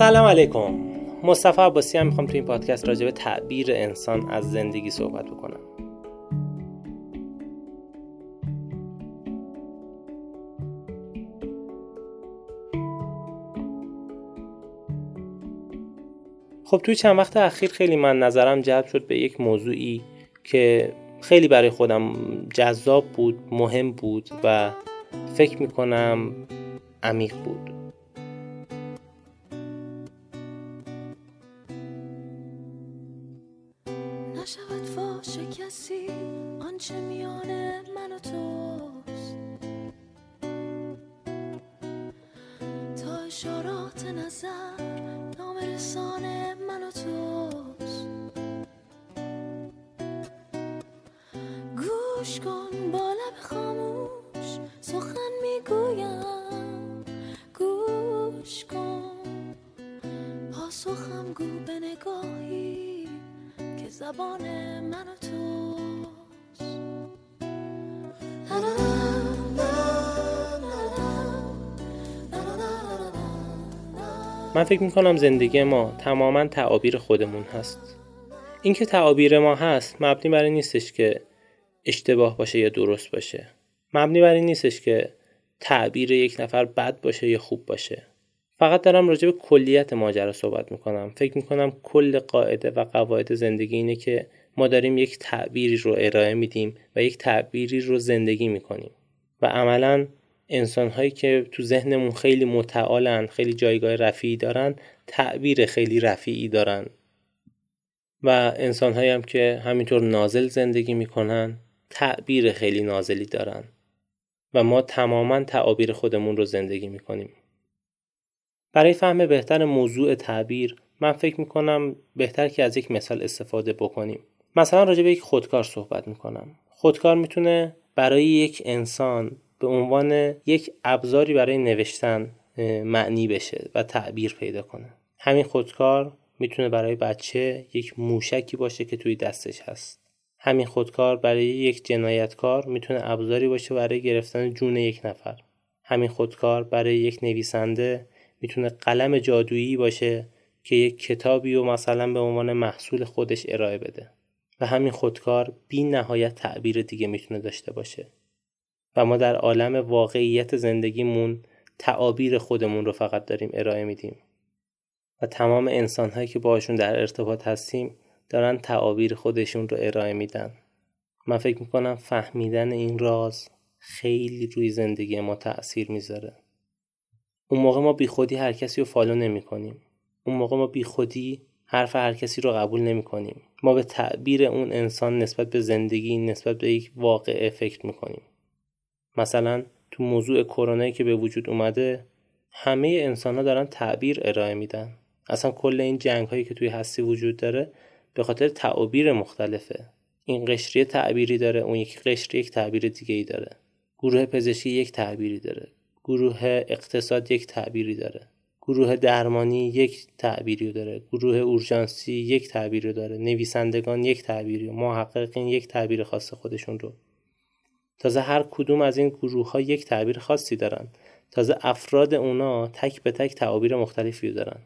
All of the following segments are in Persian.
سلام علیکم. مصطفی عباسی هم می‌خوام تو این پادکست راجع به تعبیر انسان از زندگی صحبت بکنم. خب توی چند وقت اخیر خیلی من نظرم جلب شد به یک موضوعی که خیلی برای خودم جذاب بود مهم بود و فکر می‌کنم عمیق بود. فاش کسی آنچه میان من و توست. تا اشارات نظر نام رسان من و توست. گوش کن با لب خاموش سخن می‌گویم. گوش کن پاسخم گو به نگاهی. زبان من و توست. من فکر می‌کنم زندگی ما تماما تعابیر خودمون هست. اینکه تعابیر ما هست مبنی بر این نیستش که اشتباه باشه یا درست باشه. مبنی بر این نیستش که تعبیر یک نفر بد باشه یا خوب باشه. فقط دارم راجع به کلیت ماجرا صحبت می‌کنم. فکر می‌کنم کل قاعده و قواعد زندگی اینه که ما داریم یک تعبیری رو ارائه میدیم و یک تعبیری رو زندگی می‌کنیم. و عملا انسان هایی که تو ذهنمون خیلی متعالن خیلی جایگاه رفیعی دارن تعبیر خیلی رفیعی دارن. و انسان هایی هم که همینطور نازل زندگی می‌کنن تعبیر خیلی نازلی دارن. و ما تماما تعابیر خودمون رو زندگی می‌کنیم. برای فهم بهتر موضوع تعبیر من فکر می‌کنم بهتر که از یک مثال استفاده بکنیم. مثلا راجع به یک خودکار صحبت می‌کنم. خودکار می‌تونه برای یک انسان به عنوان یک ابزاری برای نوشتن معنی بشه و تعبیر پیدا کنه. همین خودکار می‌تونه برای بچه یک موشکی باشه که توی دستش هست. همین خودکار برای یک جنایتکار می‌تونه ابزاری باشه برای گرفتن جون یک نفر. همین خودکار برای یک نویسنده می‌تونه قلم جادویی باشه که یک کتابی و مثلا به عنوان محصول خودش ارائه بده. و همین خودکار بی نهایت تعبیر دیگه می‌تونه داشته باشه. و ما در عالم واقعیت زندگیمون تعابیر خودمون رو فقط داریم ارائه میدیم. و تمام انسانهایی که باشون در ارتباط هستیم دارن تعابیر خودشون رو ارائه میدن. من فکر می‌کنم فهمیدن این راز خیلی روی زندگی ما تأثیر می‌ذاره. اون موقع ما بیخودی هر کسی رو فالو نمی کنیم. اون موقع ما بیخودی حرف هر کسی رو قبول نمی کنیم. ما به تعبیر اون انسان نسبت به زندگی نسبت به یک واقعه فکر می کنیم. مثلا تو موضوع کرونا که به وجود اومده همه انسان ها دارن تعبیر ارائه میدن. اصلا کل این جنگ هایی که توی هستی وجود داره به خاطر تعابیر مختلفه. این قشری تعبیری داره اون یک قشری یک تعبیر دیگه ای داره. گروه پزشکی یک تعبیری داره گروه اقتصاد یک تعبیری داره. گروه درمانی یک تعبیری داره. گروه اورژانسی یک تعبیری داره. نویسندگان یک تعبیری. محققین یک تعبیر خاص خودشون رو. تازه هر کدوم از این گروه ها یک تعبیر خاصی دارن. تازه افراد اونا تک به تک تعابیر مختلفی دارن.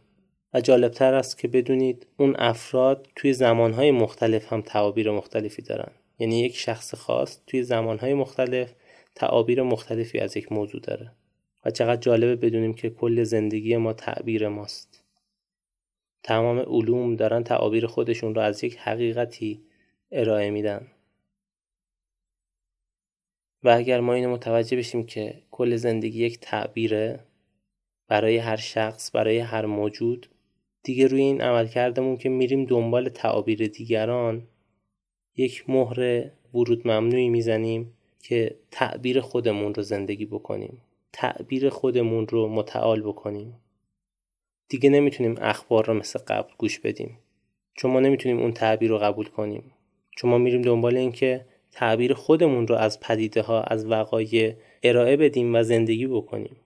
و جالبتر است که بدونید اون افراد توی زمانهای مختلف هم تعابیر مختلفی دارن. یعنی یک شخص خاص توی زمانهای مختلف تعابیر مختلفی از یک موضوع داره. و چقدر جالبه بدونیم که کل زندگی ما تعبیر ماست. تمام علوم دارن تعابیر خودشون رو از یک حقیقتی ارائه میدن. و اگر ما اینو متوجه بشیم که کل زندگی یک تعبیره برای هر شخص برای هر موجود دیگه روی این عمل کردمون که میریم دنبال تعابیر دیگران یک مهر ورود ممنوعی می‌زنیم که تعبیر خودمون رو زندگی بکنیم. تعبیر خودمون رو متعال بکنیم. دیگه نمی‌تونیم اخبار رو مثل قبل گوش بدیم. چون ما نمی‌تونیم اون تعبیر رو قبول کنیم. چون ما میریم دنبال این که تعبیر خودمون رو از پدیده ها از وقایع ارائه بدیم و زندگی بکنیم.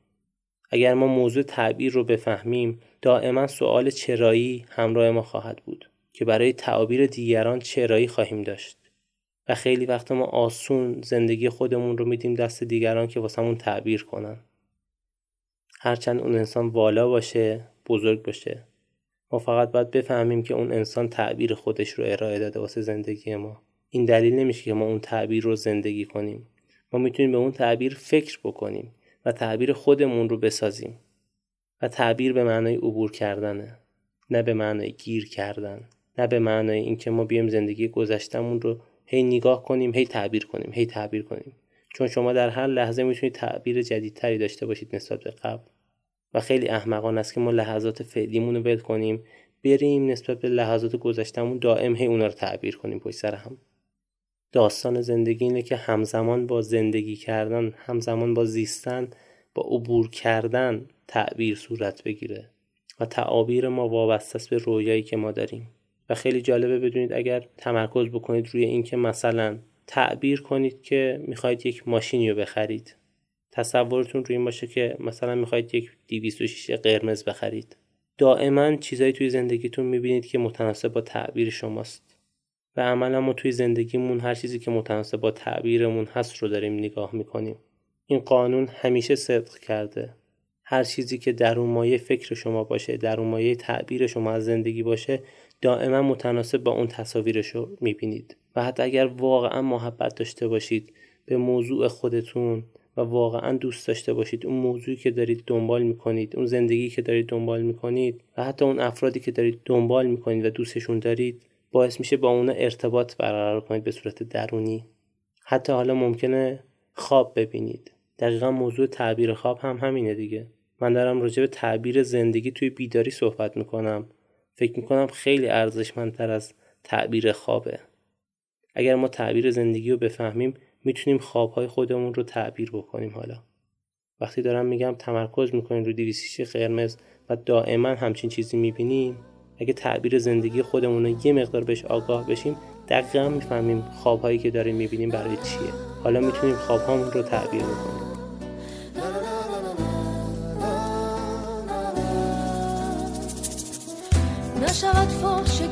اگر ما موضوع تعبیر رو بفهمیم دائما سوال چرایی همراه ما خواهد بود که برای تعابیر دیگران چرایی خواهیم داشت. و خیلی وقت ما آسون زندگی خودمون رو میدیم دست دیگران که واسمون تعبیر کنن. هرچند اون انسان والا باشه بزرگ باشه ما فقط باید بفهمیم که اون انسان تعبیر خودش رو ارائه داده واسه زندگی ما. این دلیل نمیشه که ما اون تعبیر رو زندگی کنیم. ما می‌تونیم به اون تعبیر فکر بکنیم و تعبیر خودمون رو بسازیم. و تعبیر به معنای عبور کردنه نه به معنای گیر کردن نه به معنای اینکه ما بیایم زندگی گذشتمون رو هی نگاه کنیم هی تعبیر کنیم هی تعبیر کنیم. چون شما در هر لحظه می‌تونید تعبیر جدیدتری داشته باشید نسبت به قبل. و خیلی احمقان است که ما لحظات فعلیمون رو ول کنیم بریم نسبت به لحظات گذشتمون دائم هی اونا رو تعبیر کنیم پشت سر هم. داستان زندگی اینه که همزمان با زندگی کردن همزمان با زیستن با عبور کردن تعبیر صورت بگیره. و تعابیر ما وابسته است به رویایی که ما داریم. و خیلی جالبه بدونید اگر تمرکز بکنید روی اینکه مثلا تعبیر کنید که می‌خواید یک ماشینی رو بخرید. تصورتون روی این باشه که مثلا می‌خواید یک 206 قرمز بخرید. دائما چیزایی توی زندگیتون می‌بینید که متناسب با تعبیر شماست. و عملا ما توی زندگیمون هر چیزی که متناسب با تعبیرمون هست رو داریم نگاه می‌کنیم. این قانون همیشه صدق کرده. هر چیزی که در اون مایه فکر شما باشه در اون مایه تعبیر شما از زندگی باشه دائما متناسب با اون تصاویرش رو می‌بینید. و حتی اگر واقعا محبت داشته باشید به موضوع خودتون و واقعا دوست داشته باشید اون موضوعی که دارید دنبال می‌کنید اون زندگی که دارید دنبال می‌کنید و حتی اون افرادی که دارید دنبال می‌کنید و دوستشون دارید باعث میشه با اونا ارتباط برقرار کنید به صورت درونی. حتی حالا ممکنه خواب ببینید. دقیقا موضوع تعبیر خواب هم همینه دیگه. من دارم راجع به تعبیر زندگی توی بیداری صحبت می‌کنم. فکر می‌کنم خیلی ارزشمندتر از تعبیر خوابه. اگر ما تعبیر زندگی رو بفهمیم می‌تونیم خوابهای خودمون رو تعبیر بکنیم حالا. وقتی دارم میگم تمرکز می‌کنیم رو دیویسیش قرمز و دائما همچین چیزی می‌بینیم اگه تعبیر زندگی خودمون رو یه مقدار بهش آگاه بشیم دقیقا می‌فهمیم خوابهایی که داریم می‌بینیم برای چیه. حالا می‌تونیم خوابهامون رو تعبیر بکنیم. نشود فاش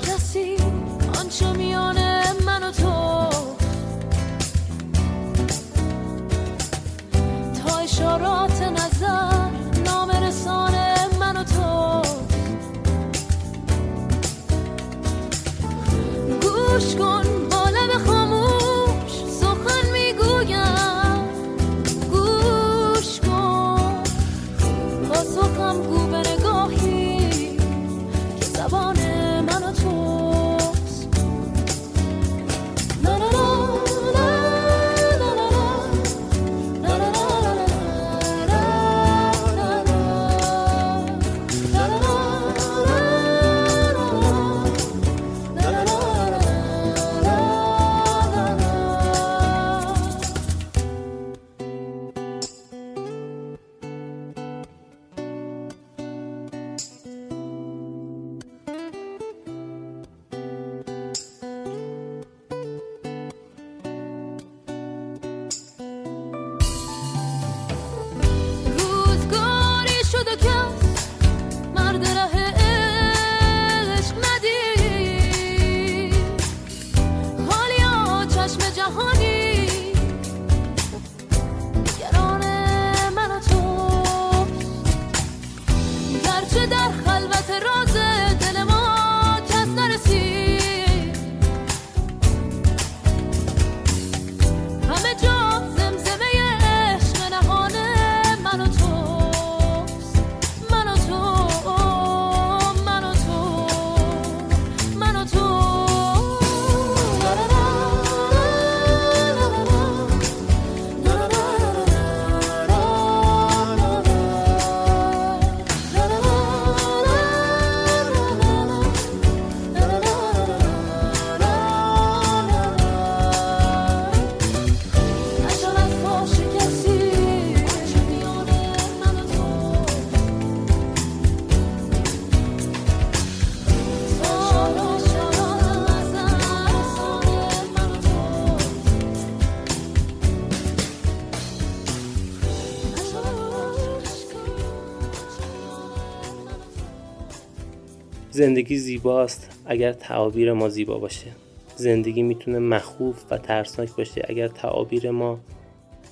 زندگی زیباست اگر تعابیر ما زیبا باشه. زندگی می‌تونه مخوف و ترسناک باشه اگر تعابیر ما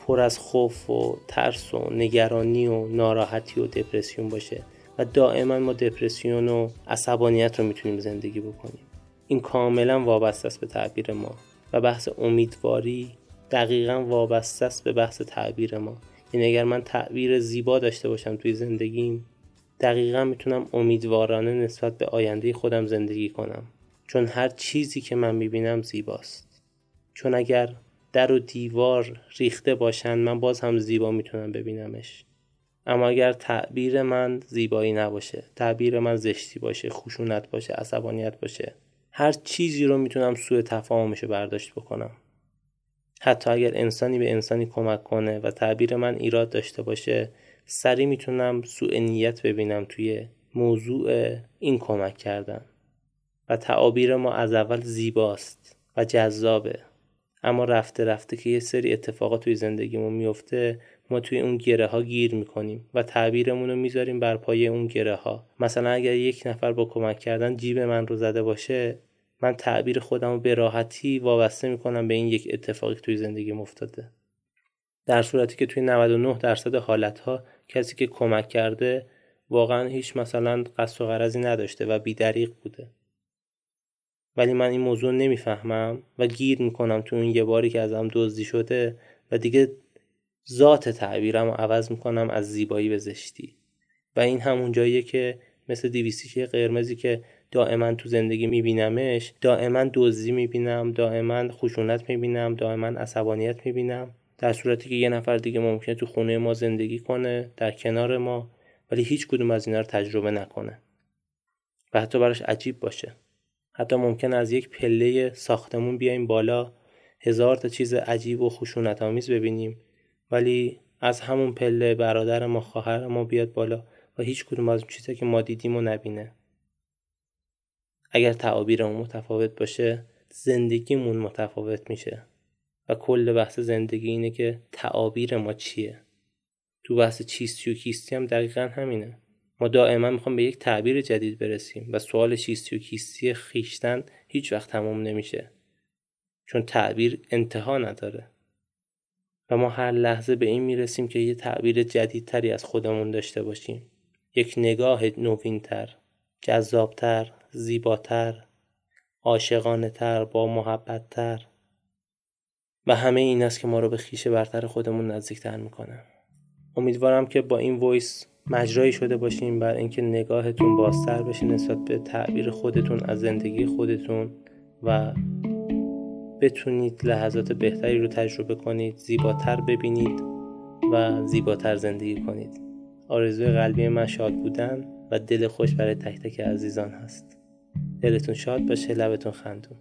پر از خوف و ترس و نگرانی و ناراحتی و دپرسیون باشه و دائما ما دپرسیون و عصبانیت رو می‌تونیم زندگی بکنیم. این کاملا وابسته است به تعبیر ما و بحث امیدواری دقیقا وابسته است به بحث تعبیر ما. یعنی اگر من تعبیر زیبا داشته باشم توی زندگیم دقیقا می‌تونم امیدوارانه نسبت به آینده خودم زندگی کنم. چون هر چیزی که من می‌بینم زیباست. چون اگر در و دیوار ریخته باشن من باز هم زیبا می‌تونم ببینمش. اما اگر تعبیر من زیبایی نباشه تعبیر من زشتی باشه خشونت باشه عصبانیت باشه هر چیزی رو می‌تونم سوء تفاهمش برداشت بکنم. حتی اگر انسانی به انسانی کمک کنه و تعبیر من ایراد داشته باشه سری می‌تونم سوء نیت ببینم توی موضوع این کمک کردن. و تعابیر ما از اول زیباست و جذابه. اما رفته رفته که یه سری اتفاقات توی زندگیمون میفته ما توی اون گره ها گیر می‌کنیم و تعبیرمون رو می‌ذاریم بر پایه اون گره ها مثلا اگر یک نفر با کمک کردن جیب من رو زده باشه من تعبیر خودم رو به راحتی وابسته می‌کنم به این یک اتفاقی توی زندگی افتاده. در صورتی که توی 99 درصد حالت ها کسی که کمک کرده واقعا هیچ مثلا قصد و غرضی نداشته و بیدریق بوده. ولی من این موضوع نمی‌فهمم و گیر می‌کنم تو اون یه باری که ازم دزدی شده و دیگه ذات تعبیرم رو عوض می‌کنم از زیبایی به زشتی. و این همون جاییه که مثل دیویسیش قرمزی که دائما تو زندگی میبینمش دائما دزدی می‌بینم دائما خشونت می‌بینم دائما عصبانیت می‌بینم. در صورتی که یه نفر دیگه ممکنه تو خونه ما زندگی کنه در کنار ما ولی هیچ کدوم از اینا رو تجربه نکنه. و حتی براش عجیب باشه. حتی ممکن از یک پله ساختمون بیایم بالا هزار تا چیز عجیب و خشونت آمیز ببینیم ولی از همون پله برادر ما خواهر ما بیاد بالا و هیچ کدوم از چیزایی که ما دیدیم و نبینه. اگر تعابیرمون متفاوت باشه زندگیمون متفاوت میشه. و کل بحث زندگی اینه که تعابیر ما چیه؟ تو بحث چیستی و کیستی هم دقیقا همینه. ما دائما می‌خوام به یک تعبیر جدید برسیم و سوال چیستی و کیستی خیشتن هیچ وقت تموم نمیشه. چون تعبیر انتها نداره. و ما هر لحظه به این می‌رسیم که یه تعبیر جدیدتری از خودمون داشته باشیم. یک نگاه نوینتر جذابتر زیباتر عاشقانه تر با محبت تر و همه این است که ما رو به خیشه برتر خودمون نزدیکتر می‌کنه. امیدوارم که با این وایس مجرایی شده باشیم بر اینکه نگاهتون بازتر بشه نسبت به تعبیر خودتون از زندگی خودتون و بتونید لحظات بهتری رو تجربه کنید زیباتر ببینید و زیباتر زندگی کنید. آرزوی قلبی من شاد بودن و دل خوش برای تک تک عزیزان هست. دلتون شاد باشه لبتون خندون.